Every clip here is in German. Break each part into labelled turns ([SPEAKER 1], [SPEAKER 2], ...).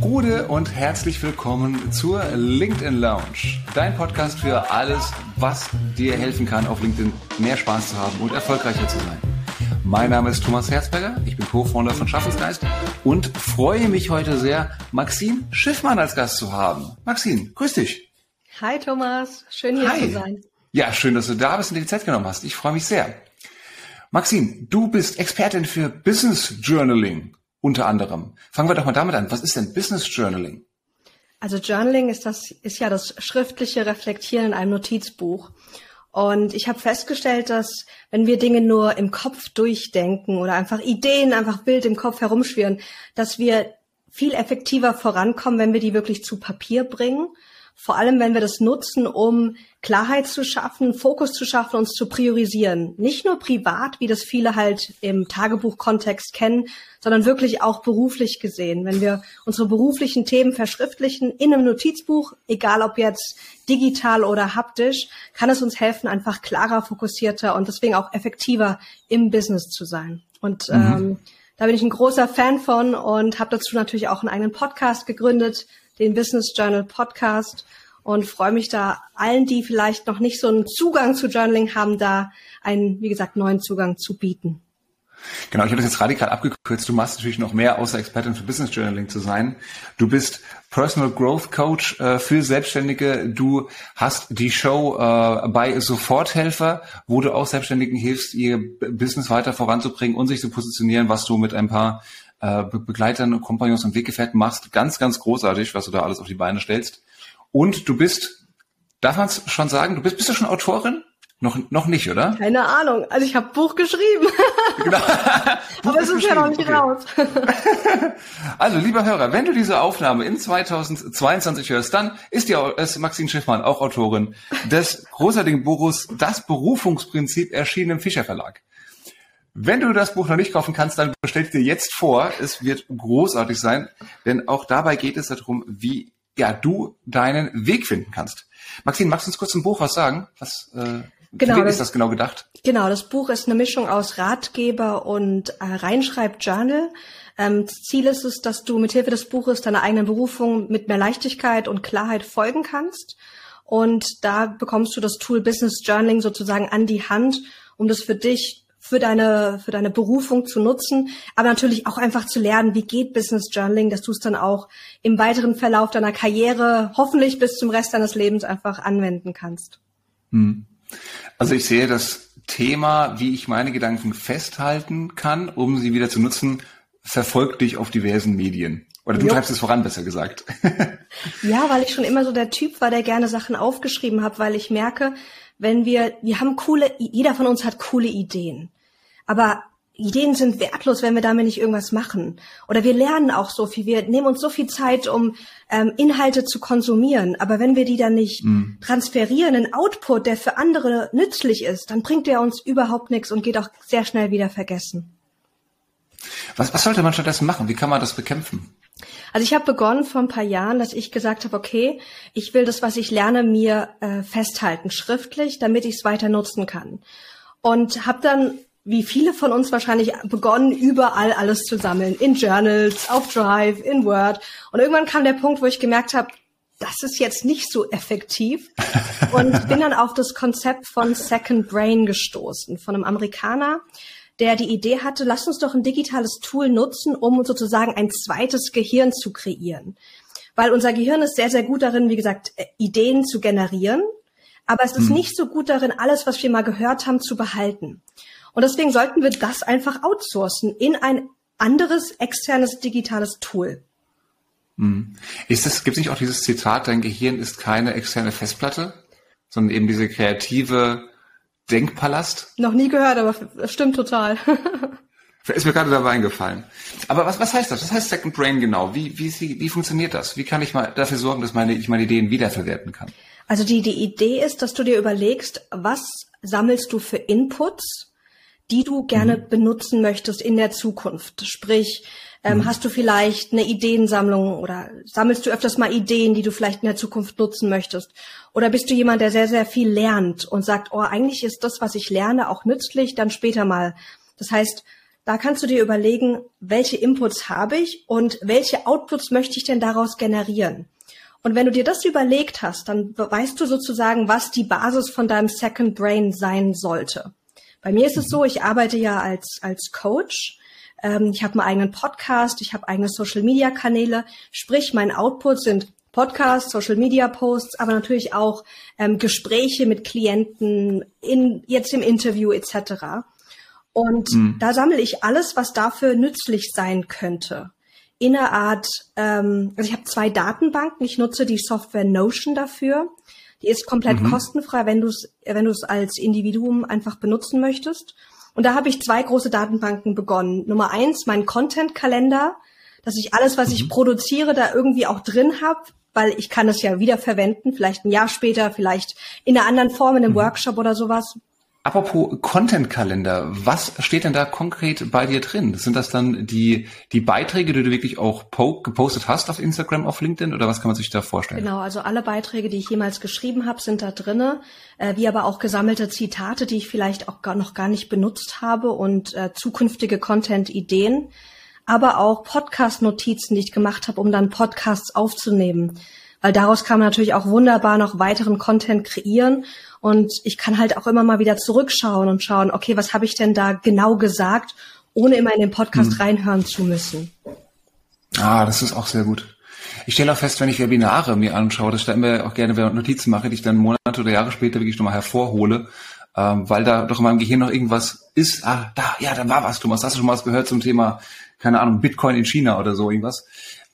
[SPEAKER 1] Gute und herzlich willkommen zur LinkedIn Lounge. Dein Podcast für alles, was dir helfen kann, auf LinkedIn mehr Spaß zu haben und erfolgreicher zu sein. Mein Name ist Thomas Herzberger, ich bin Co-Founder von Schaffensgeist und freue mich heute sehr, Maxine Schiffmann als Gast zu haben. Maxine, grüß dich.
[SPEAKER 2] Hi Thomas, schön hier Hi. zu sein.
[SPEAKER 1] Ja, schön, dass du da bist und dir die Zeit genommen hast. Ich freue mich sehr. Maxine, du bist Expertin für Business Journaling unter anderem. Fangen wir doch mal damit an. Was ist denn Business Journaling?
[SPEAKER 2] Also Journaling ist das ist ja das schriftliche Reflektieren in einem Notizbuch. Und ich habe festgestellt, dass wenn wir Dinge nur im Kopf durchdenken oder einfach Ideen einfach wild im Kopf herumschwirren, dass wir viel effektiver vorankommen, wenn wir die wirklich zu Papier bringen vor allem, wenn wir das nutzen, um Klarheit zu schaffen, Fokus zu schaffen, uns zu priorisieren. Nicht nur privat, wie das viele halt im Tagebuchkontext kennen, sondern wirklich auch beruflich gesehen. Wenn wir unsere beruflichen Themen verschriftlichen in einem Notizbuch, egal ob jetzt digital oder haptisch, kann es uns helfen, einfach klarer, fokussierter und deswegen auch effektiver im Business zu sein. Und mhm. ähm, da bin ich ein großer Fan von und habe dazu natürlich auch einen eigenen Podcast gegründet, den Business Journal Podcast und freue mich da allen, die vielleicht noch nicht so einen Zugang zu Journaling haben, da einen, wie gesagt, neuen Zugang zu bieten.
[SPEAKER 1] Genau, ich habe das jetzt radikal abgekürzt. Du machst natürlich noch mehr, außer Expertin für Business Journaling zu sein. Du bist Personal Growth Coach äh, für Selbstständige. Du hast die Show äh, bei Soforthelfer, wo du auch Selbstständigen hilfst, ihr Business weiter voranzubringen und sich zu positionieren, was du mit ein paar äh, Begleitern, Kompagnons und Weggefährten machst. Ganz, ganz großartig, was du da alles auf die Beine stellst. Und du bist, darf man es schon sagen, du bist, bist du schon Autorin? Noch, noch nicht, oder?
[SPEAKER 2] Keine Ahnung. Also ich habe Buch geschrieben. Genau. Buch Aber es ist ja noch nicht okay. raus.
[SPEAKER 1] also, lieber Hörer, wenn du diese Aufnahme in 2022 hörst, dann ist ja ist Maxine Schiffmann auch Autorin des großartigen Buches Das Berufungsprinzip erschienen im Fischer Verlag. Wenn du das Buch noch nicht kaufen kannst, dann bestell dir jetzt vor. Es wird großartig sein, denn auch dabei geht es darum, wie ja, du deinen Weg finden kannst. Maxine, magst du uns kurz zum Buch was sagen? Was, äh, genau, für wen ist das genau gedacht?
[SPEAKER 2] Genau, das Buch ist eine Mischung aus Ratgeber und äh, Reinschreib-Journal. Ähm, Ziel ist es, dass du mithilfe des Buches deiner eigenen Berufung mit mehr Leichtigkeit und Klarheit folgen kannst. Und da bekommst du das Tool Business Journaling sozusagen an die Hand, um das für dich für deine, für deine Berufung zu nutzen, aber natürlich auch einfach zu lernen, wie geht Business Journaling, dass du es dann auch im weiteren Verlauf deiner Karriere hoffentlich bis zum Rest deines Lebens einfach anwenden kannst.
[SPEAKER 1] Hm. Also ich sehe das Thema, wie ich meine Gedanken festhalten kann, um sie wieder zu nutzen, verfolgt dich auf diversen Medien. Oder du jo. treibst es voran, besser gesagt.
[SPEAKER 2] ja, weil ich schon immer so der Typ war, der gerne Sachen aufgeschrieben hat, weil ich merke, wenn wir, wir haben coole, jeder von uns hat coole Ideen. Aber Ideen sind wertlos, wenn wir damit nicht irgendwas machen. Oder wir lernen auch so viel, wir nehmen uns so viel Zeit, um ähm, Inhalte zu konsumieren. Aber wenn wir die dann nicht mhm. transferieren in Output, der für andere nützlich ist, dann bringt der uns überhaupt nichts und geht auch sehr schnell wieder vergessen.
[SPEAKER 1] Was, was sollte man stattdessen machen? Wie kann man das bekämpfen?
[SPEAKER 2] Also ich habe begonnen vor ein paar Jahren, dass ich gesagt habe, okay, ich will das, was ich lerne, mir äh, festhalten, schriftlich, damit ich es weiter nutzen kann. Und habe dann wie viele von uns wahrscheinlich begonnen, überall alles zu sammeln. In Journals, auf Drive, in Word. Und irgendwann kam der Punkt, wo ich gemerkt habe, das ist jetzt nicht so effektiv. Und bin dann auf das Konzept von Second Brain gestoßen, von einem Amerikaner, der die Idee hatte, lass uns doch ein digitales Tool nutzen, um sozusagen ein zweites Gehirn zu kreieren. Weil unser Gehirn ist sehr, sehr gut darin, wie gesagt, äh, Ideen zu generieren. Aber es ist hm. nicht so gut darin, alles, was wir mal gehört haben, zu behalten. Und deswegen sollten wir das einfach outsourcen in ein anderes externes digitales Tool.
[SPEAKER 1] Hm. Ist es, gibt es nicht auch dieses Zitat, dein Gehirn ist keine externe Festplatte, sondern eben diese kreative Denkpalast?
[SPEAKER 2] Noch nie gehört, aber stimmt total.
[SPEAKER 1] ist mir gerade dabei eingefallen. Aber was, was heißt das? Was heißt Second Brain genau? Wie, wie, wie funktioniert das? Wie kann ich mal dafür sorgen, dass meine, ich meine Ideen wiederverwerten kann?
[SPEAKER 2] Also die, die Idee ist, dass du dir überlegst, was sammelst du für Inputs die du gerne mhm. benutzen möchtest in der Zukunft. Sprich, ähm, mhm. hast du vielleicht eine Ideensammlung oder sammelst du öfters mal Ideen, die du vielleicht in der Zukunft nutzen möchtest? Oder bist du jemand, der sehr, sehr viel lernt und sagt, oh, eigentlich ist das, was ich lerne, auch nützlich, dann später mal. Das heißt, da kannst du dir überlegen, welche Inputs habe ich und welche Outputs möchte ich denn daraus generieren. Und wenn du dir das überlegt hast, dann weißt du sozusagen, was die Basis von deinem Second Brain sein sollte. Bei mir ist es so, ich arbeite ja als, als Coach. Ähm, ich habe einen eigenen Podcast, ich habe eigene Social-Media-Kanäle. Sprich, mein Output sind Podcasts, Social-Media-Posts, aber natürlich auch ähm, Gespräche mit Klienten, in, jetzt im Interview etc. Und mhm. da sammle ich alles, was dafür nützlich sein könnte in einer Art, ähm, also ich habe zwei Datenbanken. Ich nutze die Software Notion dafür. Die ist komplett mhm. kostenfrei, wenn du es wenn du es als Individuum einfach benutzen möchtest. Und da habe ich zwei große Datenbanken begonnen. Nummer eins, mein Content-Kalender, dass ich alles, was mhm. ich produziere, da irgendwie auch drin habe, weil ich kann es ja wieder verwenden, vielleicht ein Jahr später, vielleicht in einer anderen Form, in einem mhm. Workshop oder sowas.
[SPEAKER 1] Apropos Content-Kalender, was steht denn da konkret bei dir drin? Sind das dann die, die Beiträge, die du wirklich auch gepostet hast auf Instagram, auf LinkedIn oder was kann man sich da vorstellen?
[SPEAKER 2] Genau, also alle Beiträge, die ich jemals geschrieben habe, sind da drinne, äh, wie aber auch gesammelte Zitate, die ich vielleicht auch gar, noch gar nicht benutzt habe und äh, zukünftige Content-Ideen, aber auch Podcast-Notizen, die ich gemacht habe, um dann Podcasts aufzunehmen weil daraus kann man natürlich auch wunderbar noch weiteren Content kreieren und ich kann halt auch immer mal wieder zurückschauen und schauen, okay, was habe ich denn da genau gesagt, ohne immer in den Podcast mhm. reinhören zu müssen.
[SPEAKER 1] Ah, das ist auch sehr gut. Ich stelle auch fest, wenn ich Webinare mir anschaue, dass ich da immer auch gerne Notizen mache, die ich dann Monate oder Jahre später wirklich nochmal hervorhole, ähm, weil da doch in meinem Gehirn noch irgendwas ist. Ah, da, ja, da war was, Thomas. Hast du schon mal was gehört zum Thema, keine Ahnung, Bitcoin in China oder so irgendwas?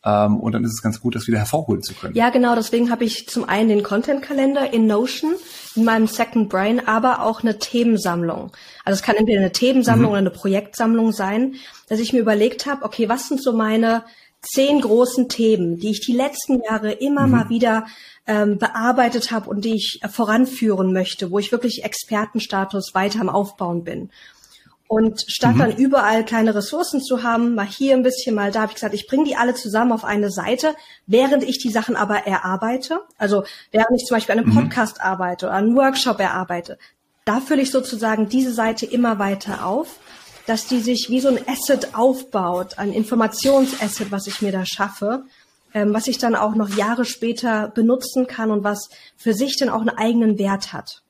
[SPEAKER 1] Ähm, und dann ist es ganz gut, das wieder hervorholen zu können.
[SPEAKER 2] Ja, genau. Deswegen habe ich zum einen den Content-Kalender in Notion, in meinem Second Brain, aber auch eine Themensammlung. Also es kann entweder eine Themensammlung mhm. oder eine Projektsammlung sein, dass ich mir überlegt habe, okay, was sind so meine zehn großen Themen, die ich die letzten Jahre immer mhm. mal wieder ähm, bearbeitet habe und die ich voranführen möchte, wo ich wirklich Expertenstatus weiter am Aufbauen bin. Und statt mhm. dann überall kleine Ressourcen zu haben, mal hier ein bisschen, mal da, habe ich gesagt, ich bringe die alle zusammen auf eine Seite, während ich die Sachen aber erarbeite. Also während ich zum Beispiel an einem mhm. Podcast arbeite oder einen Workshop erarbeite, da fülle ich sozusagen diese Seite immer weiter auf, dass die sich wie so ein Asset aufbaut, ein Informationsasset, was ich mir da schaffe, ähm, was ich dann auch noch Jahre später benutzen kann und was für sich dann auch einen eigenen Wert hat.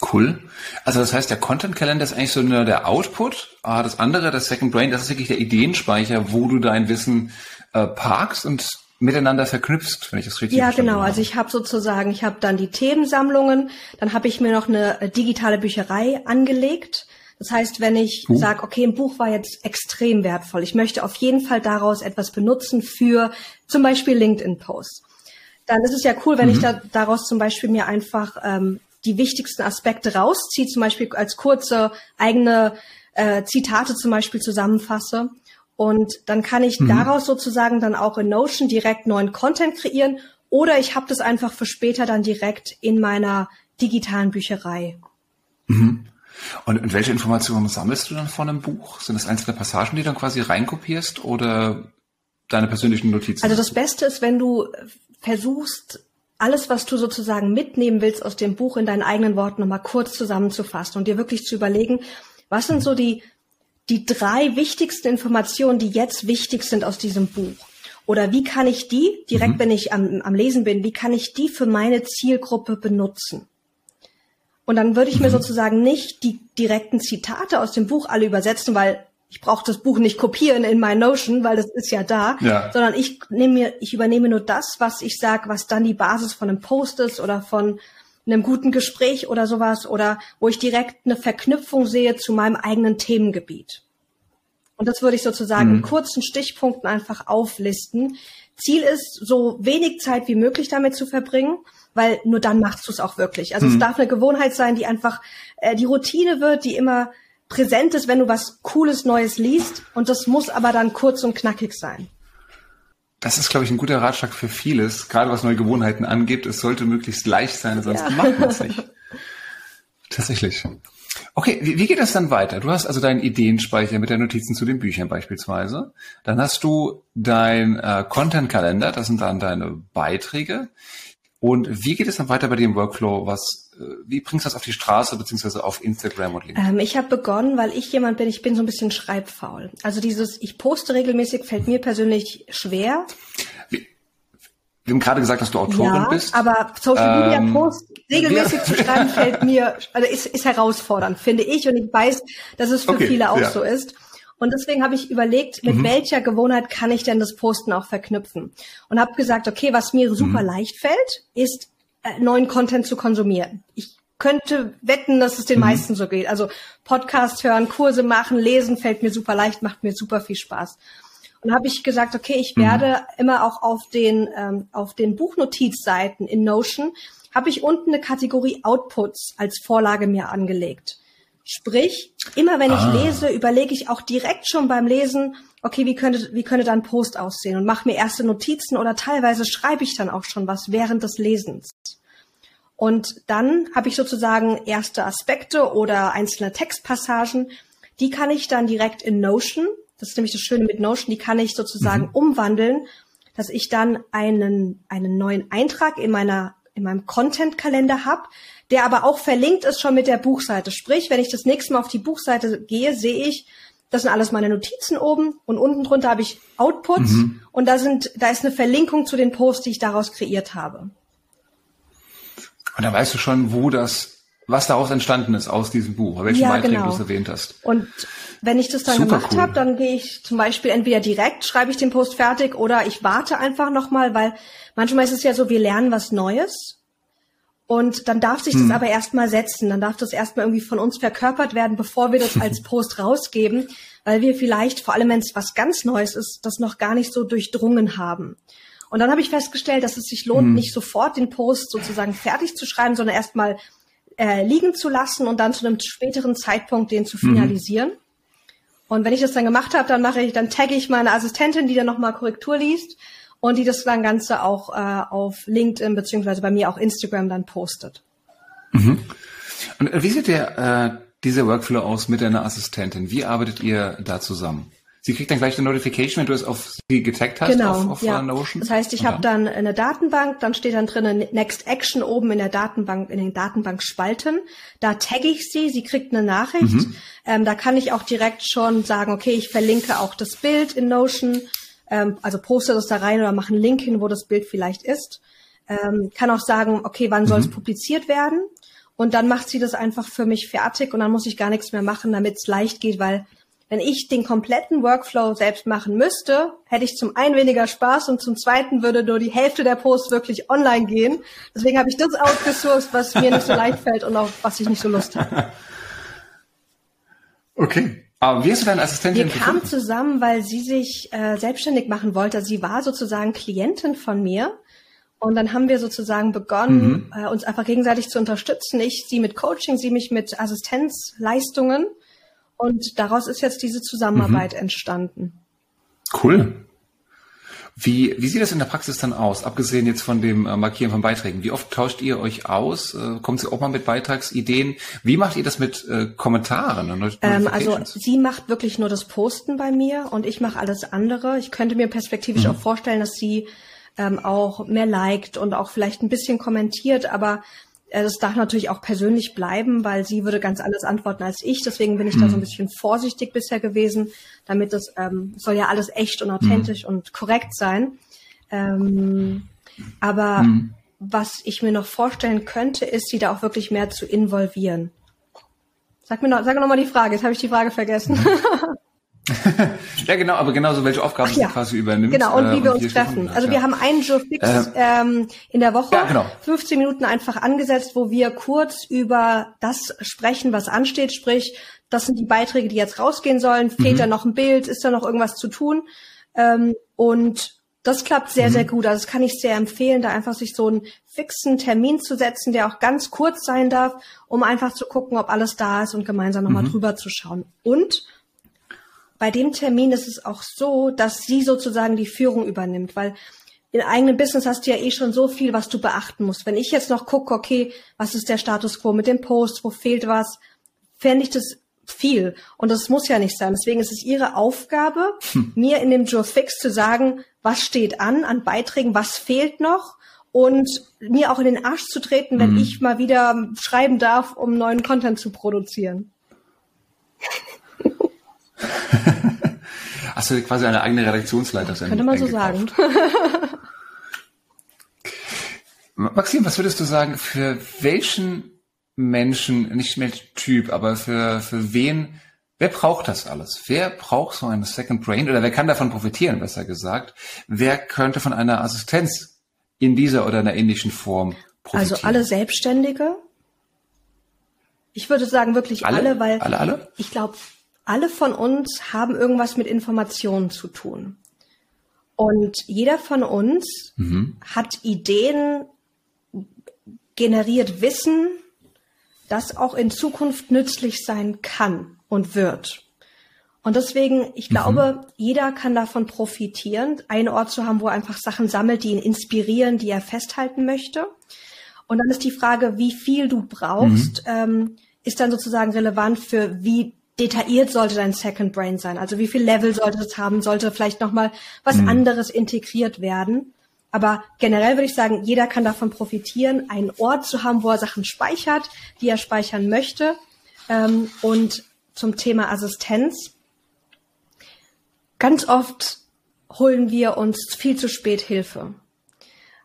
[SPEAKER 1] Cool. Also das heißt, der Content-Kalender ist eigentlich so nur der Output. Ah, das andere, das Second Brain, das ist wirklich der Ideenspeicher, wo du dein Wissen äh, parkst und miteinander verknüpfst, wenn ich das richtig
[SPEAKER 2] Ja, genau. Habe. Also ich habe sozusagen, ich habe dann die Themensammlungen, dann habe ich mir noch eine äh, digitale Bücherei angelegt. Das heißt, wenn ich uh. sage, okay, ein Buch war jetzt extrem wertvoll, ich möchte auf jeden Fall daraus etwas benutzen für zum Beispiel LinkedIn-Posts, dann ist es ja cool, wenn mhm. ich da, daraus zum Beispiel mir einfach ähm, die wichtigsten Aspekte rausziehe, zum Beispiel als kurze eigene äh, Zitate zum Beispiel zusammenfasse. Und dann kann ich mhm. daraus sozusagen dann auch in Notion direkt neuen Content kreieren oder ich habe das einfach für später dann direkt in meiner digitalen Bücherei.
[SPEAKER 1] Mhm. Und, und welche Informationen sammelst du dann von einem Buch? Sind das einzelne Passagen, die du dann quasi reinkopierst oder deine persönlichen Notizen?
[SPEAKER 2] Also das Beste ist, wenn du versuchst, alles, was du sozusagen mitnehmen willst aus dem Buch in deinen eigenen Worten nochmal kurz zusammenzufassen und dir wirklich zu überlegen, was sind so die, die drei wichtigsten Informationen, die jetzt wichtig sind aus diesem Buch? Oder wie kann ich die, direkt mhm. wenn ich am, am Lesen bin, wie kann ich die für meine Zielgruppe benutzen? Und dann würde ich mir mhm. sozusagen nicht die direkten Zitate aus dem Buch alle übersetzen, weil ich brauche das Buch nicht kopieren in mein Notion, weil das ist ja da, ja. sondern ich nehme mir, ich übernehme nur das, was ich sage, was dann die Basis von einem Post ist oder von einem guten Gespräch oder sowas oder wo ich direkt eine Verknüpfung sehe zu meinem eigenen Themengebiet. Und das würde ich sozusagen mhm. in kurzen Stichpunkten einfach auflisten. Ziel ist, so wenig Zeit wie möglich damit zu verbringen, weil nur dann machst du es auch wirklich. Also mhm. es darf eine Gewohnheit sein, die einfach äh, die Routine wird, die immer präsent ist, wenn du was Cooles Neues liest. Und das muss aber dann kurz und knackig sein.
[SPEAKER 1] Das ist, glaube ich, ein guter Ratschlag für vieles, gerade was neue Gewohnheiten angeht. Es sollte möglichst leicht sein, sonst ja. macht man es nicht. Tatsächlich. Okay, wie, wie geht das dann weiter? Du hast also deinen Ideenspeicher mit den Notizen zu den Büchern beispielsweise. Dann hast du dein äh, Content-Kalender, das sind dann deine Beiträge. Und wie geht es dann weiter bei dem Workflow? Was, äh, wie bringst du das auf die Straße beziehungsweise auf Instagram und
[SPEAKER 2] LinkedIn? Ähm, ich habe begonnen, weil ich jemand bin, ich bin so ein bisschen schreibfaul. Also dieses, ich poste regelmäßig, fällt mir persönlich schwer.
[SPEAKER 1] Wie, wir haben gerade gesagt, dass du Autorin ja, bist.
[SPEAKER 2] aber Social Media ähm, Post regelmäßig zu schreiben fällt mir, also ist, ist herausfordernd, finde ich. Und ich weiß, dass es für okay, viele auch ja. so ist. Und deswegen habe ich überlegt, mit mhm. welcher Gewohnheit kann ich denn das Posten auch verknüpfen? Und habe gesagt, okay, was mir super mhm. leicht fällt, ist äh, neuen Content zu konsumieren. Ich könnte wetten, dass es den mhm. meisten so geht. Also Podcast hören, Kurse machen, lesen fällt mir super leicht, macht mir super viel Spaß. Und habe ich gesagt, okay, ich mhm. werde immer auch auf den ähm, auf den Buchnotizseiten in Notion habe ich unten eine Kategorie Outputs als Vorlage mir angelegt. Sprich, immer wenn ich ah. lese, überlege ich auch direkt schon beim Lesen, okay, wie könnte, wie könnte dann Post aussehen und mache mir erste Notizen oder teilweise schreibe ich dann auch schon was während des Lesens. Und dann habe ich sozusagen erste Aspekte oder einzelne Textpassagen, die kann ich dann direkt in Notion, das ist nämlich das Schöne mit Notion, die kann ich sozusagen mhm. umwandeln, dass ich dann einen, einen neuen Eintrag in meiner in meinem Content-Kalender habe, der aber auch verlinkt ist schon mit der Buchseite. Sprich, wenn ich das nächste Mal auf die Buchseite gehe, sehe ich, das sind alles meine Notizen oben und unten drunter habe ich Outputs mhm. und da sind, da ist eine Verlinkung zu den Posts, die ich daraus kreiert habe.
[SPEAKER 1] Und da weißt du schon, wo das, was daraus entstanden ist aus diesem Buch, welche ja, Beiträge genau. du es erwähnt hast.
[SPEAKER 2] Und wenn ich das dann Super gemacht cool. habe, dann gehe ich zum Beispiel entweder direkt, schreibe ich den Post fertig oder ich warte einfach nochmal, weil manchmal ist es ja so, wir lernen was Neues und dann darf sich das hm. aber erstmal setzen, dann darf das erstmal irgendwie von uns verkörpert werden, bevor wir das als Post rausgeben, weil wir vielleicht, vor allem wenn es was ganz Neues ist, das noch gar nicht so durchdrungen haben. Und dann habe ich festgestellt, dass es sich lohnt, hm. nicht sofort den Post sozusagen fertig zu schreiben, sondern erstmal äh, liegen zu lassen und dann zu einem späteren Zeitpunkt den zu hm. finalisieren. Hm. Und wenn ich das dann gemacht habe, dann mache ich, dann tagge ich meine Assistentin, die dann nochmal Korrektur liest und die das dann Ganze auch äh, auf LinkedIn beziehungsweise bei mir auch Instagram dann postet.
[SPEAKER 1] Mhm. Und wie sieht der äh, dieser Workflow aus mit deiner Assistentin? Wie arbeitet ihr da zusammen? Sie kriegt dann gleich eine Notification, wenn du es auf sie getaggt hast
[SPEAKER 2] genau,
[SPEAKER 1] auf, auf
[SPEAKER 2] ja. Notion. Das heißt, ich okay. habe dann eine Datenbank, dann steht dann drin Next Action oben in der Datenbank, in den Datenbankspalten. Da tagge ich sie, sie kriegt eine Nachricht. Mhm. Ähm, da kann ich auch direkt schon sagen, okay, ich verlinke auch das Bild in Notion ähm, also poste das da rein oder mache einen Link hin, wo das Bild vielleicht ist. Ähm, kann auch sagen, okay, wann soll es mhm. publiziert werden? Und dann macht sie das einfach für mich fertig und dann muss ich gar nichts mehr machen, damit es leicht geht, weil wenn ich den kompletten Workflow selbst machen müsste, hätte ich zum einen weniger Spaß und zum zweiten würde nur die Hälfte der Posts wirklich online gehen. Deswegen habe ich das outgesourced, was mir nicht so leicht fällt und auf was ich nicht so Lust habe.
[SPEAKER 1] Okay. Aber wie hast du deine Assistentin
[SPEAKER 2] Wir kamen zusammen, weil sie sich äh, selbstständig machen wollte. Sie war sozusagen Klientin von mir. Und dann haben wir sozusagen begonnen, mhm. äh, uns einfach gegenseitig zu unterstützen. Ich sie mit Coaching, sie mich mit Assistenzleistungen. Und daraus ist jetzt diese Zusammenarbeit mhm. entstanden.
[SPEAKER 1] Cool. Wie, wie sieht das in der Praxis dann aus, abgesehen jetzt von dem äh, Markieren von Beiträgen? Wie oft tauscht ihr euch aus? Äh, kommt sie auch mal mit Beitragsideen? Wie macht ihr das mit äh, Kommentaren? Und
[SPEAKER 2] ähm, also sie macht wirklich nur das Posten bei mir und ich mache alles andere. Ich könnte mir perspektivisch mhm. auch vorstellen, dass sie ähm, auch mehr liked und auch vielleicht ein bisschen kommentiert, aber äh, das darf natürlich auch persönlich bleiben, weil sie würde ganz anders antworten als ich. Deswegen bin ich mhm. da so ein mhm. bisschen vorsichtig bisher gewesen, damit das ähm, soll ja alles echt und authentisch mhm. und korrekt sein. Ähm, aber mhm. was ich mir noch vorstellen könnte, ist, sie da auch wirklich mehr zu involvieren. Sag mir noch, sag noch mal die Frage. Jetzt habe ich die Frage vergessen.
[SPEAKER 1] ja, genau, aber genauso welche Aufgaben Ach, ja. quasi übernimmt.
[SPEAKER 2] Genau, und wie äh, wir uns treffen. Also ja. wir haben einen Joe Fix äh, ähm, in der Woche,
[SPEAKER 1] ja, genau.
[SPEAKER 2] 15 Minuten einfach angesetzt, wo wir kurz über das sprechen, was ansteht, sprich, das sind die Beiträge, die jetzt rausgehen sollen, fehlt mhm. da noch ein Bild, ist da noch irgendwas zu tun? Ähm, und das klappt sehr, mhm. sehr gut. Also das kann ich sehr empfehlen, da einfach sich so einen fixen Termin zu setzen, der auch ganz kurz sein darf, um einfach zu gucken, ob alles da ist und gemeinsam nochmal mhm. drüber zu schauen. Und bei dem Termin ist es auch so, dass sie sozusagen die Führung übernimmt, weil in eigenem Business hast du ja eh schon so viel, was du beachten musst. Wenn ich jetzt noch gucke, okay, was ist der Status quo mit dem Post, wo fehlt was, fände ich das viel. Und das muss ja nicht sein. Deswegen ist es ihre Aufgabe, hm. mir in dem Joe Fix zu sagen, was steht an, an Beiträgen, was fehlt noch und mir auch in den Arsch zu treten, wenn mhm. ich mal wieder schreiben darf, um neuen Content zu produzieren.
[SPEAKER 1] Hast du quasi eine eigene Redaktionsleiter?
[SPEAKER 2] Könnte man so sagen.
[SPEAKER 1] Maxim, was würdest du sagen, für welchen Menschen, nicht mehr Typ, aber für, für wen, wer braucht das alles? Wer braucht so eine Second Brain oder wer kann davon profitieren, besser gesagt? Wer könnte von einer Assistenz in dieser oder einer ähnlichen Form profitieren?
[SPEAKER 2] Also alle Selbstständige. Ich würde sagen wirklich alle, alle weil
[SPEAKER 1] alle, alle?
[SPEAKER 2] ich glaube, alle von uns haben irgendwas mit Informationen zu tun. Und jeder von uns mhm. hat Ideen, generiert Wissen, das auch in Zukunft nützlich sein kann und wird. Und deswegen, ich glaube, mhm. jeder kann davon profitieren, einen Ort zu haben, wo er einfach Sachen sammelt, die ihn inspirieren, die er festhalten möchte. Und dann ist die Frage, wie viel du brauchst, mhm. ähm, ist dann sozusagen relevant für wie detailliert sollte dein Second Brain sein. Also wie viel Level sollte es haben? Sollte vielleicht nochmal was mhm. anderes integriert werden? Aber generell würde ich sagen, jeder kann davon profitieren, einen Ort zu haben, wo er Sachen speichert, die er speichern möchte. Ähm, und zum Thema Assistenz. Ganz oft holen wir uns viel zu spät Hilfe,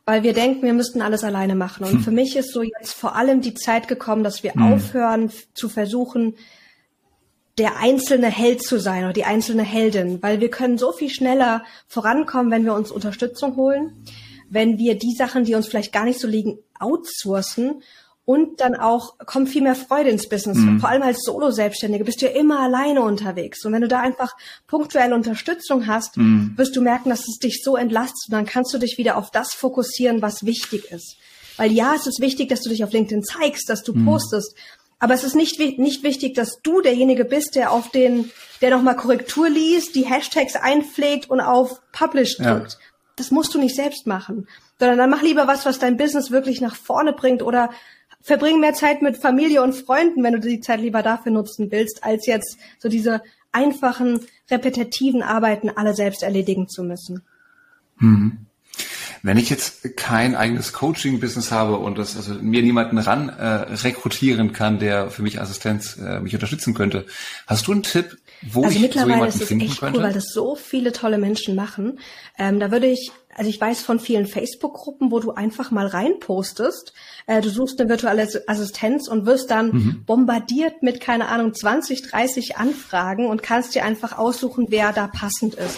[SPEAKER 2] weil wir denken, wir müssten alles alleine machen. Und hm. für mich ist so jetzt vor allem die Zeit gekommen, dass wir hm. aufhören zu versuchen, der einzelne Held zu sein oder die einzelne Heldin, weil wir können so viel schneller vorankommen, wenn wir uns Unterstützung holen, wenn wir die Sachen, die uns vielleicht gar nicht so liegen, outsourcen und dann auch kommt viel mehr Freude ins Business. Mhm. Vor allem als Solo-Selbstständige bist du ja immer alleine unterwegs. Und wenn du da einfach punktuelle Unterstützung hast, mhm. wirst du merken, dass es dich so entlastet und dann kannst du dich wieder auf das fokussieren, was wichtig ist. Weil ja, es ist wichtig, dass du dich auf LinkedIn zeigst, dass du mhm. postest. Aber es ist nicht, nicht wichtig, dass du derjenige bist, der auf den, der nochmal Korrektur liest, die Hashtags einpflegt und auf Publish drückt. Ja. Das musst du nicht selbst machen. Sondern dann mach lieber was, was dein Business wirklich nach vorne bringt oder verbring mehr Zeit mit Familie und Freunden, wenn du die Zeit lieber dafür nutzen willst, als jetzt so diese einfachen, repetitiven Arbeiten alle selbst erledigen zu müssen.
[SPEAKER 1] Mhm. Wenn ich jetzt kein eigenes Coaching-Business habe und das also mir niemanden ran äh, rekrutieren kann, der für mich Assistenz äh, mich unterstützen könnte, hast du einen Tipp, wo
[SPEAKER 2] also
[SPEAKER 1] ich
[SPEAKER 2] mittlerweile
[SPEAKER 1] so
[SPEAKER 2] ist es echt
[SPEAKER 1] könnte?
[SPEAKER 2] cool, weil das so viele tolle Menschen machen. Ähm, da würde ich also ich weiß von vielen Facebook-Gruppen, wo du einfach mal reinpostest, äh, du suchst eine virtuelle Assistenz und wirst dann mhm. bombardiert mit, keine Ahnung, 20, 30 Anfragen und kannst dir einfach aussuchen, wer da passend ist.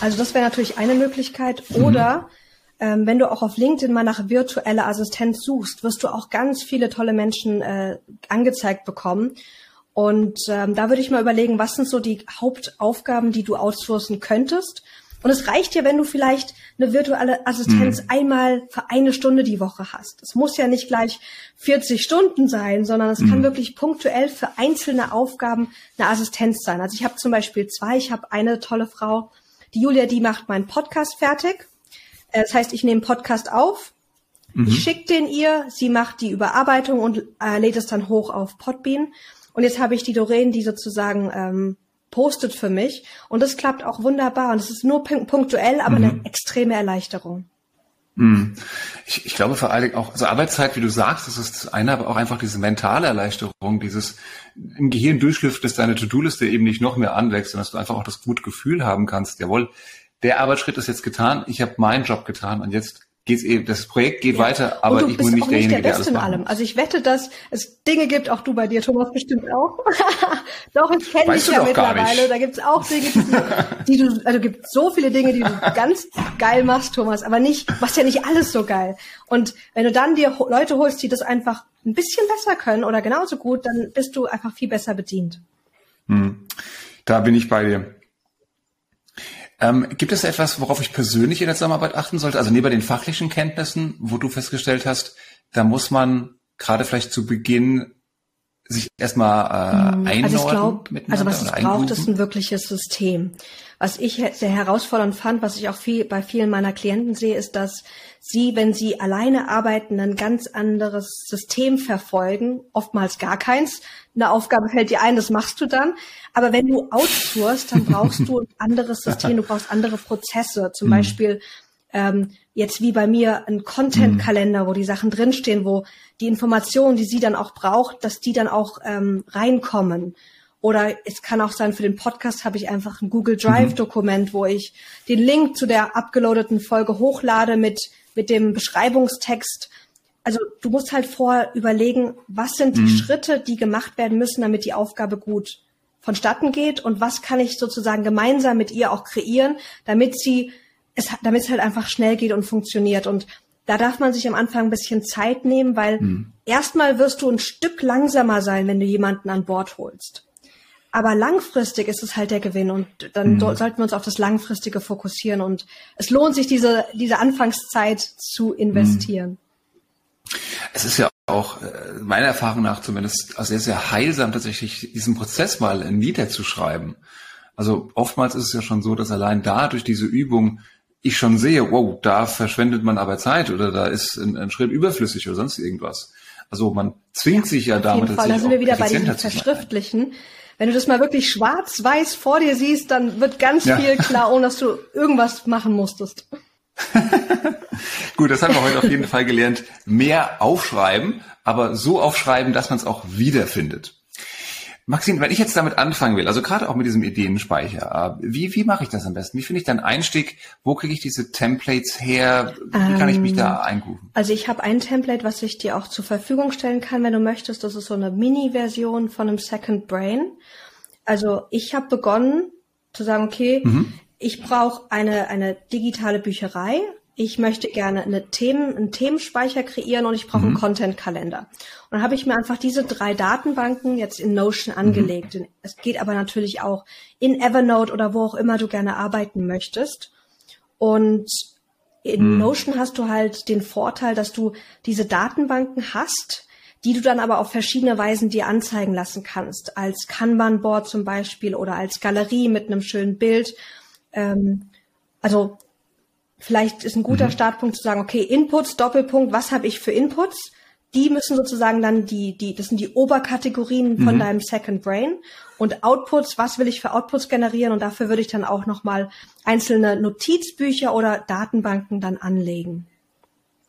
[SPEAKER 2] Also das wäre natürlich eine Möglichkeit. Oder mhm. ähm, wenn du auch auf LinkedIn mal nach virtueller Assistenz suchst, wirst du auch ganz viele tolle Menschen äh, angezeigt bekommen. Und ähm, da würde ich mal überlegen, was sind so die Hauptaufgaben, die du outsourcen könntest. Und es reicht ja, wenn du vielleicht eine virtuelle Assistenz mhm. einmal für eine Stunde die Woche hast. Es muss ja nicht gleich 40 Stunden sein, sondern es mhm. kann wirklich punktuell für einzelne Aufgaben eine Assistenz sein. Also ich habe zum Beispiel zwei. Ich habe eine tolle Frau, die Julia, die macht meinen Podcast fertig. Äh, das heißt, ich nehme Podcast auf, mhm. ich schicke den ihr, sie macht die Überarbeitung und äh, lädt es dann hoch auf Podbean. Und jetzt habe ich die Doreen, die sozusagen ähm, postet für mich. Und das klappt auch wunderbar. Und es ist nur punktuell, aber mhm. eine extreme Erleichterung.
[SPEAKER 1] Mhm. Ich, ich glaube vor allen Dingen auch, also Arbeitszeit, wie du sagst, das ist eine, aber auch einfach diese mentale Erleichterung, dieses im Gehirn durchschlüpft, dass deine To-Do-Liste eben nicht noch mehr anwächst, sondern dass du einfach auch das gute Gefühl haben kannst, jawohl, der Arbeitsschritt ist jetzt getan, ich habe meinen Job getan und jetzt geht's eben, das Projekt geht ja. weiter, aber ich bin nicht derjenige, nicht der, Beste der alles
[SPEAKER 2] in allem. Also ich wette, dass es Dinge gibt, auch du bei dir, Thomas, bestimmt auch. doch, ich kenne dich ja mittlerweile. Da gibt's auch Dinge, die, die, du, also gibt so viele Dinge, die du ganz geil machst, Thomas, aber nicht, machst ja nicht alles so geil. Und wenn du dann dir Leute holst, die das einfach ein bisschen besser können oder genauso gut, dann bist du einfach viel besser bedient.
[SPEAKER 1] Hm. Da bin ich bei dir. Ähm, gibt es etwas, worauf ich persönlich in der Zusammenarbeit achten sollte? Also neben den fachlichen Kenntnissen, wo du festgestellt hast, da muss man gerade vielleicht zu Beginn sich erstmal äh, hm, einordnen also ich glaub,
[SPEAKER 2] Also was es braucht, ist ein wirkliches System. Was ich sehr herausfordernd fand, was ich auch viel bei vielen meiner Klienten sehe, ist, dass sie, wenn sie alleine arbeiten, ein ganz anderes System verfolgen, oftmals gar keins. Eine Aufgabe fällt dir ein, das machst du dann. Aber wenn du outsourst, dann brauchst du ein anderes System, du brauchst andere Prozesse. Zum mhm. Beispiel ähm, jetzt wie bei mir ein Content-Kalender, wo die Sachen drinstehen, wo die Informationen, die sie dann auch braucht, dass die dann auch ähm, reinkommen. Oder es kann auch sein, für den Podcast habe ich einfach ein Google Drive-Dokument, mhm. wo ich den Link zu der abgeloadeten Folge hochlade mit, mit dem Beschreibungstext. Also du musst halt vorher überlegen, was sind die mhm. Schritte, die gemacht werden müssen, damit die Aufgabe gut vonstatten geht und was kann ich sozusagen gemeinsam mit ihr auch kreieren, damit sie es, damit es halt einfach schnell geht und funktioniert. Und da darf man sich am Anfang ein bisschen Zeit nehmen, weil mhm. erstmal wirst du ein Stück langsamer sein, wenn du jemanden an Bord holst. Aber langfristig ist es halt der Gewinn und dann mhm. sollten wir uns auf das Langfristige fokussieren und es lohnt sich, diese, diese Anfangszeit zu investieren.
[SPEAKER 1] Es ist ja auch äh, meiner Erfahrung nach zumindest sehr, sehr heilsam, tatsächlich diesen Prozess mal niederzuschreiben. Also oftmals ist es ja schon so, dass allein da durch diese Übung ich schon sehe, wow, da verschwendet man aber Zeit oder da ist ein, ein Schritt überflüssig oder sonst irgendwas. Also man zwingt sich ja damit. Auf
[SPEAKER 2] jeden Fall, da sind wir wieder bei diesem Verschriftlichen. Wenn du das mal wirklich schwarz-weiß vor dir siehst, dann wird ganz ja. viel klar, ohne dass du irgendwas machen musstest.
[SPEAKER 1] Gut, das haben wir heute auf jeden Fall gelernt. Mehr aufschreiben, aber so aufschreiben, dass man es auch wiederfindet. Maxine, wenn ich jetzt damit anfangen will, also gerade auch mit diesem Ideenspeicher, äh, wie, wie mache ich das am besten? Wie finde ich dann Einstieg? Wo kriege ich diese Templates her? Wie ähm, kann ich mich da ähm, eingrooven?
[SPEAKER 2] Also ich habe ein Template, was ich dir auch zur Verfügung stellen kann, wenn du möchtest. Das ist so eine Mini-Version von einem Second Brain. Also ich habe begonnen zu sagen, okay, mhm. ich brauche eine, eine digitale Bücherei, ich möchte gerne eine Themen, einen Themenspeicher kreieren und ich brauche mhm. einen Content-Kalender. Und dann habe ich mir einfach diese drei Datenbanken jetzt in Notion mhm. angelegt. Mhm. Es geht aber natürlich auch in Evernote oder wo auch immer du gerne arbeiten möchtest. Und in mhm. Notion hast du halt den Vorteil, dass du diese Datenbanken hast, die du dann aber auf verschiedene Weisen dir anzeigen lassen kannst. Als Kanban-Board zum Beispiel oder als Galerie mit einem schönen Bild. Ähm, also vielleicht ist ein guter mhm. Startpunkt zu sagen, okay, Inputs, Doppelpunkt, was habe ich für Inputs? Die müssen sozusagen dann die, die, das sind die Oberkategorien von mhm. deinem Second Brain. Und Outputs, was will ich für Outputs generieren? Und dafür würde ich dann auch nochmal einzelne Notizbücher oder Datenbanken dann anlegen.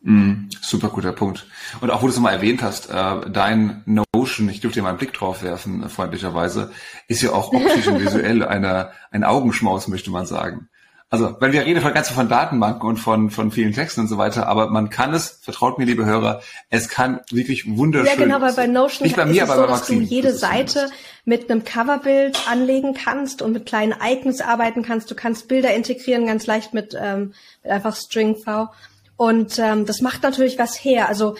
[SPEAKER 1] Mm, super guter Punkt. Und auch wo du es mal erwähnt hast, äh, dein Notion, ich dürfte dir mal einen Blick drauf werfen, äh, freundlicherweise, ist ja auch optisch und visuell eine, ein Augenschmaus, möchte man sagen. Also, weil wir reden von ganz von Datenbanken und von, von vielen Texten und so weiter, aber man kann es, vertraut mir, liebe Hörer, es kann wirklich wunderschön.
[SPEAKER 2] Ja, genau, weil bei Notion Nicht bei mir, ist es aber so, bei Maxim, dass du jede Seite mit einem Coverbild anlegen kannst und mit kleinen Icons arbeiten kannst. Du kannst Bilder integrieren, ganz leicht mit, ähm, mit einfach String V. Und ähm, das macht natürlich was her. Also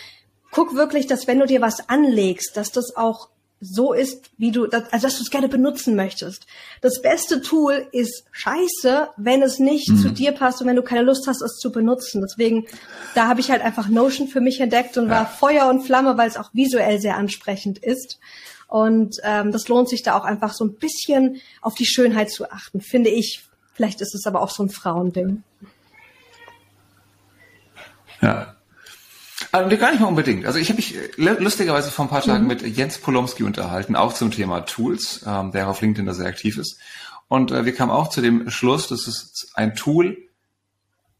[SPEAKER 2] guck wirklich, dass wenn du dir was anlegst, dass das auch so ist, wie du, also dass du es gerne benutzen möchtest. Das beste Tool ist scheiße, wenn es nicht mhm. zu dir passt und wenn du keine Lust hast, es zu benutzen. Deswegen, da habe ich halt einfach Notion für mich entdeckt und ja. war Feuer und Flamme, weil es auch visuell sehr ansprechend ist. Und ähm, das lohnt sich da auch einfach so ein bisschen auf die Schönheit zu achten, finde ich. Vielleicht ist es aber auch so ein Frauending.
[SPEAKER 1] Ja, also gar nicht mal unbedingt. Also ich habe mich äh, lustigerweise vor ein paar Tagen mhm. mit Jens Polomski unterhalten, auch zum Thema Tools, ähm, der auf LinkedIn da sehr aktiv ist. Und äh, wir kamen auch zu dem Schluss, dass es ein Tool,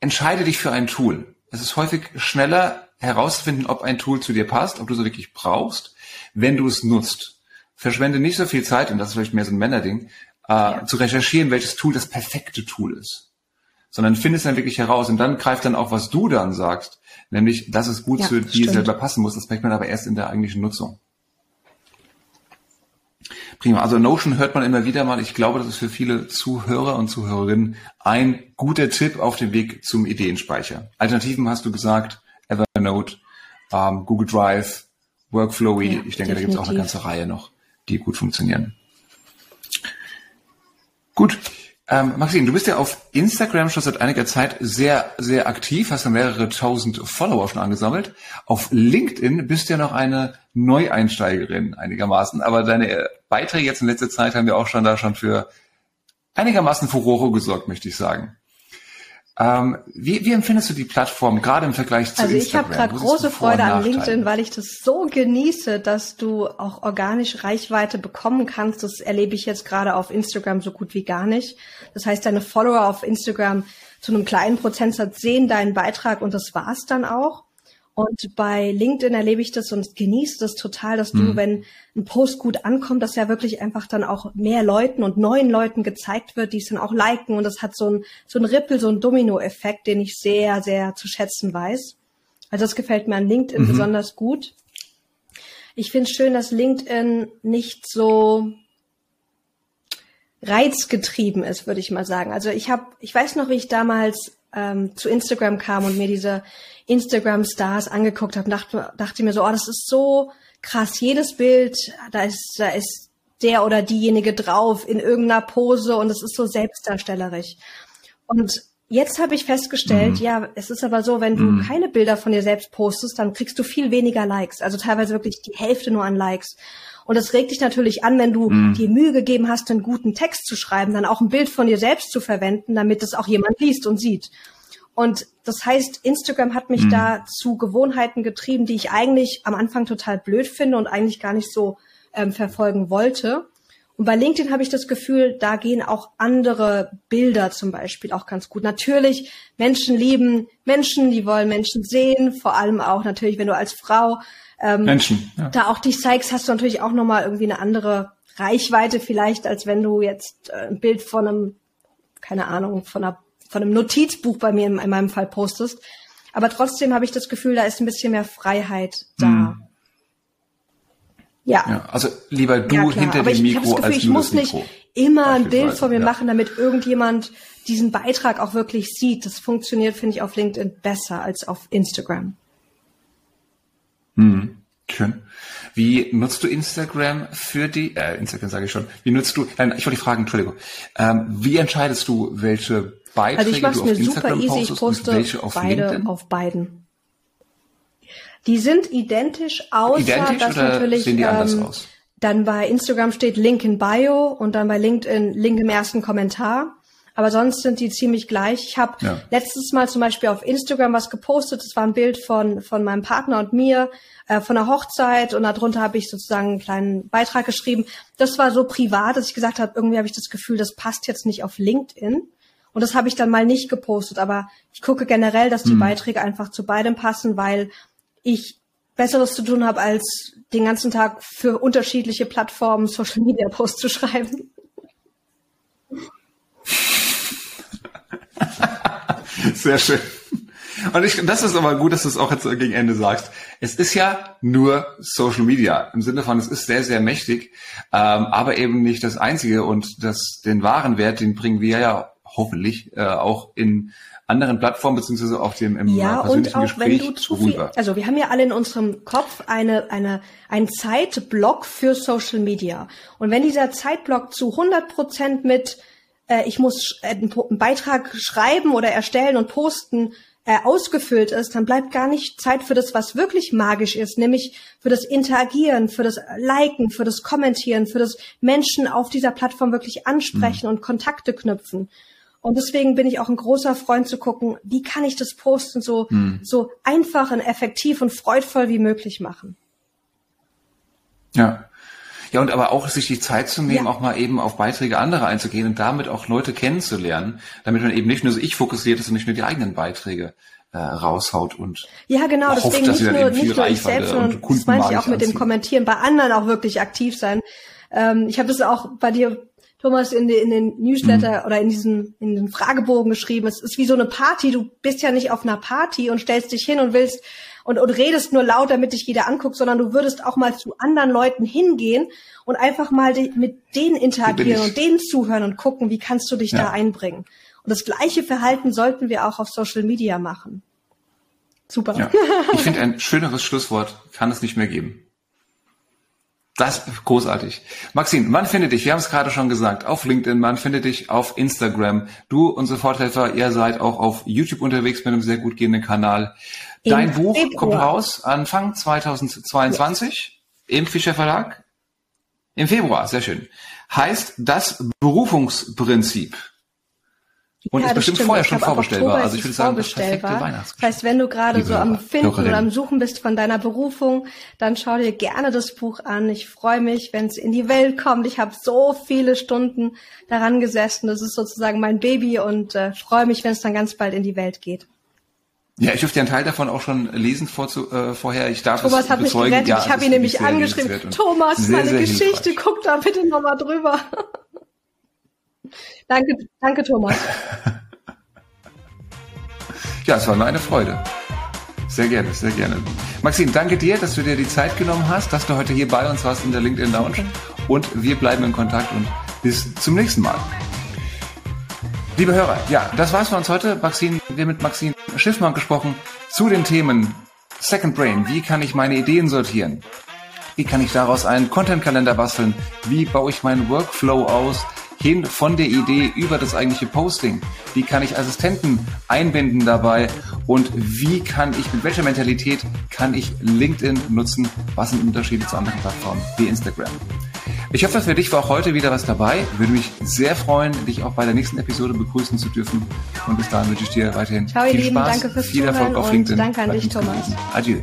[SPEAKER 1] entscheide dich für ein Tool. Es ist häufig schneller herauszufinden, ob ein Tool zu dir passt, ob du es wirklich brauchst, wenn du es nutzt. Verschwende nicht so viel Zeit, und das ist vielleicht mehr so ein Männerding, äh, ja. zu recherchieren, welches Tool das perfekte Tool ist. Sondern finde es dann wirklich heraus und dann greift dann auch, was du dann sagst, Nämlich, dass es gut ja, zu dir selber passen muss. Das merkt man aber erst in der eigentlichen Nutzung. Prima. Also Notion hört man immer wieder mal. Ich glaube, das ist für viele Zuhörer und Zuhörerinnen ein guter Tipp auf dem Weg zum Ideenspeicher. Alternativen hast du gesagt, Evernote, ähm, Google Drive, Workflowy. Ja, ich denke, definitiv. da gibt es auch eine ganze Reihe noch, die gut funktionieren. Gut. Ähm, Maxine, du bist ja auf Instagram schon seit einiger Zeit sehr, sehr aktiv, hast ja mehrere tausend Follower schon angesammelt. Auf LinkedIn bist du ja noch eine Neueinsteigerin einigermaßen, aber deine Beiträge jetzt in letzter Zeit haben ja auch schon da schon für einigermaßen Furore gesorgt, möchte ich sagen. Ähm, wie, wie empfindest du die Plattform gerade im Vergleich zu
[SPEAKER 2] also
[SPEAKER 1] Instagram?
[SPEAKER 2] Also ich habe gerade große Freude an LinkedIn, weil ich das so genieße, dass du auch organisch Reichweite bekommen kannst. Das erlebe ich jetzt gerade auf Instagram so gut wie gar nicht. Das heißt, deine Follower auf Instagram zu einem kleinen Prozentsatz sehen deinen Beitrag und das war's dann auch. Und bei LinkedIn erlebe ich das und genieße das total, dass du, mhm. wenn ein Post gut ankommt, dass ja wirklich einfach dann auch mehr Leuten und neuen Leuten gezeigt wird, die es dann auch liken. Und das hat so ein, so ein Rippel, so ein Domino-Effekt, den ich sehr, sehr zu schätzen weiß. Also das gefällt mir an LinkedIn mhm. besonders gut. Ich finde es schön, dass LinkedIn nicht so reizgetrieben ist, würde ich mal sagen. Also ich habe, ich weiß noch, wie ich damals ähm, zu Instagram kam und mir diese Instagram-Stars angeguckt habe, dachte, dachte mir so, oh, das ist so krass. Jedes Bild, da ist, da ist der oder diejenige drauf in irgendeiner Pose und es ist so selbstdarstellerisch. Und jetzt habe ich festgestellt, mhm. ja, es ist aber so, wenn du mhm. keine Bilder von dir selbst postest, dann kriegst du viel weniger Likes. Also teilweise wirklich die Hälfte nur an Likes. Und das regt dich natürlich an, wenn du mhm. dir Mühe gegeben hast, einen guten Text zu schreiben, dann auch ein Bild von dir selbst zu verwenden, damit es auch jemand liest und sieht. Und das heißt, Instagram hat mich mhm. da zu Gewohnheiten getrieben, die ich eigentlich am Anfang total blöd finde und eigentlich gar nicht so ähm, verfolgen wollte. Und bei LinkedIn habe ich das Gefühl, da gehen auch andere Bilder zum Beispiel auch ganz gut. Natürlich, Menschen lieben Menschen, die wollen Menschen sehen, vor allem auch natürlich, wenn du als Frau ähm, Menschen, ja. da auch dich zeigst, hast du natürlich auch nochmal irgendwie eine andere Reichweite vielleicht, als wenn du jetzt äh, ein Bild von einem, keine Ahnung, von, einer, von einem Notizbuch bei mir in, in meinem Fall postest. Aber trotzdem habe ich das Gefühl, da ist ein bisschen mehr Freiheit da. Hm.
[SPEAKER 1] Ja. ja. Also lieber du ja, hinter Aber dem Mikro Gefühl, als
[SPEAKER 2] ich muss nicht immer ein Bild von mir ja. machen, damit irgendjemand diesen Beitrag auch wirklich sieht. Das funktioniert, finde ich, auf LinkedIn besser als auf Instagram.
[SPEAKER 1] Hm, schön. Wie nutzt du Instagram für die, äh, Instagram sage ich schon, wie nutzt du, nein, ich wollte dich fragen, Entschuldigung, ähm, wie entscheidest du, welche Beiträge also ich du auf mir Instagram super easy, ich poste welche auf
[SPEAKER 2] beide
[SPEAKER 1] LinkedIn?
[SPEAKER 2] auf beiden. Die sind identisch, außer
[SPEAKER 1] identisch
[SPEAKER 2] dass natürlich
[SPEAKER 1] sehen die anders
[SPEAKER 2] ähm,
[SPEAKER 1] aus?
[SPEAKER 2] dann bei Instagram steht Link in Bio und dann bei LinkedIn Link im ersten Kommentar aber sonst sind die ziemlich gleich. Ich habe ja. letztes Mal zum Beispiel auf Instagram was gepostet. Das war ein Bild von, von meinem Partner und mir äh, von der Hochzeit und darunter habe ich sozusagen einen kleinen Beitrag geschrieben. Das war so privat, dass ich gesagt habe, irgendwie habe ich das Gefühl, das passt jetzt nicht auf LinkedIn. Und das habe ich dann mal nicht gepostet. Aber ich gucke generell, dass die mhm. Beiträge einfach zu beidem passen, weil ich Besseres zu tun habe, als den ganzen Tag für unterschiedliche Plattformen Social Media Posts zu schreiben.
[SPEAKER 1] Sehr schön. Und ich, das ist aber gut, dass du es auch jetzt gegen Ende sagst. Es ist ja nur Social Media im Sinne von, es ist sehr, sehr mächtig, ähm, aber eben nicht das Einzige. Und das, den wahren Wert, den bringen wir ja hoffentlich äh, auch in anderen Plattformen beziehungsweise auf dem im
[SPEAKER 2] ja,
[SPEAKER 1] persönlichen
[SPEAKER 2] und auch
[SPEAKER 1] Gespräch
[SPEAKER 2] wenn du zu viel, also wir haben ja alle in unserem Kopf eine eine ein Zeitblock für Social Media und wenn dieser Zeitblock zu 100 Prozent mit äh, ich muss äh, einen, einen Beitrag schreiben oder erstellen und posten, äh, ausgefüllt ist, dann bleibt gar nicht Zeit für das, was wirklich magisch ist, nämlich für das Interagieren, für das Liken, für das Kommentieren, für das Menschen auf dieser Plattform wirklich ansprechen mhm. und Kontakte knüpfen. Und deswegen bin ich auch ein großer Freund zu gucken, wie kann ich das Posten so, mhm. so einfach und effektiv und freudvoll wie möglich machen.
[SPEAKER 1] Ja. Ja, und aber auch sich die Zeit zu nehmen, ja. auch mal eben auf Beiträge anderer einzugehen und damit auch Leute kennenzulernen, damit man eben nicht nur so ich fokussiert ist und nicht nur die eigenen Beiträge äh, raushaut und
[SPEAKER 2] ja genau hofft, deswegen nicht nur nicht nur ich selbst sondern das meine ich auch mit dem Kommentieren bei anderen auch wirklich aktiv sein ähm, ich habe das auch bei dir Thomas in, in den Newsletter mhm. oder in diesen in den Fragebogen geschrieben es ist wie so eine Party du bist ja nicht auf einer Party und stellst dich hin und willst und, und redest nur laut, damit dich jeder anguckt, sondern du würdest auch mal zu anderen Leuten hingehen und einfach mal die, mit denen interagieren und denen zuhören und gucken, wie kannst du dich ja. da einbringen. Und das gleiche Verhalten sollten wir auch auf Social Media machen. Super.
[SPEAKER 1] Ja. Ich finde, ein schöneres Schlusswort kann es nicht mehr geben. Das ist großartig. Maxine, man findet dich, wir haben es gerade schon gesagt, auf LinkedIn, man findet dich auf Instagram. Du, unsere Vortreffer, ihr seid auch auf YouTube unterwegs mit einem sehr gut gehenden Kanal. Dein Buch Februar. kommt raus Anfang 2022 ja. im Fischer Verlag. Im Februar, sehr schön. Heißt das Berufungsprinzip. Und
[SPEAKER 2] ja,
[SPEAKER 1] ist bestimmt
[SPEAKER 2] stimmt.
[SPEAKER 1] vorher schon vorbestellbar. Also ich würde sagen, das perfekte
[SPEAKER 2] Das
[SPEAKER 1] Weihnachtsgeschenk.
[SPEAKER 2] heißt, wenn du gerade so am Finden oder am Suchen bist von deiner Berufung, dann schau dir gerne das Buch an. Ich freue mich, wenn es in die Welt kommt. Ich habe so viele Stunden daran gesessen. Das ist sozusagen mein Baby und äh, freue mich, wenn es dann ganz bald in die Welt geht.
[SPEAKER 1] Ja, ich durfte ja einen Teil davon auch schon lesen vorzu, äh, vorher. Ich darf
[SPEAKER 2] Thomas
[SPEAKER 1] es
[SPEAKER 2] hat mich
[SPEAKER 1] bezeugen.
[SPEAKER 2] gerettet.
[SPEAKER 1] Ja,
[SPEAKER 2] ich habe ihn nämlich angeschrieben. Thomas,
[SPEAKER 1] sehr,
[SPEAKER 2] meine
[SPEAKER 1] sehr
[SPEAKER 2] Geschichte,
[SPEAKER 1] hilfreich.
[SPEAKER 2] guck da bitte nochmal drüber. danke, danke Thomas.
[SPEAKER 1] Ja, es war mir eine Freude. Sehr gerne, sehr gerne. Maxine, danke dir, dass du dir die Zeit genommen hast, dass du heute hier bei uns warst in der LinkedIn Lounge. Und wir bleiben in Kontakt und bis zum nächsten Mal. Liebe Hörer, ja, das war's für uns heute. Maxine, wir mit Maxine Schiffmann gesprochen zu den Themen Second Brain. Wie kann ich meine Ideen sortieren? Wie kann ich daraus einen Content-Kalender basteln? Wie baue ich meinen Workflow aus? Hin von der Idee über das eigentliche Posting. Wie kann ich Assistenten einbinden dabei? Und wie kann ich, mit welcher Mentalität kann ich LinkedIn nutzen? Was sind Unterschiede zu anderen Plattformen wie Instagram? Ich hoffe, für dich war auch heute wieder was dabei. Würde mich sehr freuen, dich auch bei der nächsten Episode begrüßen zu dürfen. Und bis dahin wünsche ich dir weiterhin
[SPEAKER 2] Ciao,
[SPEAKER 1] viel
[SPEAKER 2] Lieben,
[SPEAKER 1] Spaß, viel Erfolg auf LinkedIn.
[SPEAKER 2] Danke an dich, Thomas.
[SPEAKER 1] Adieu.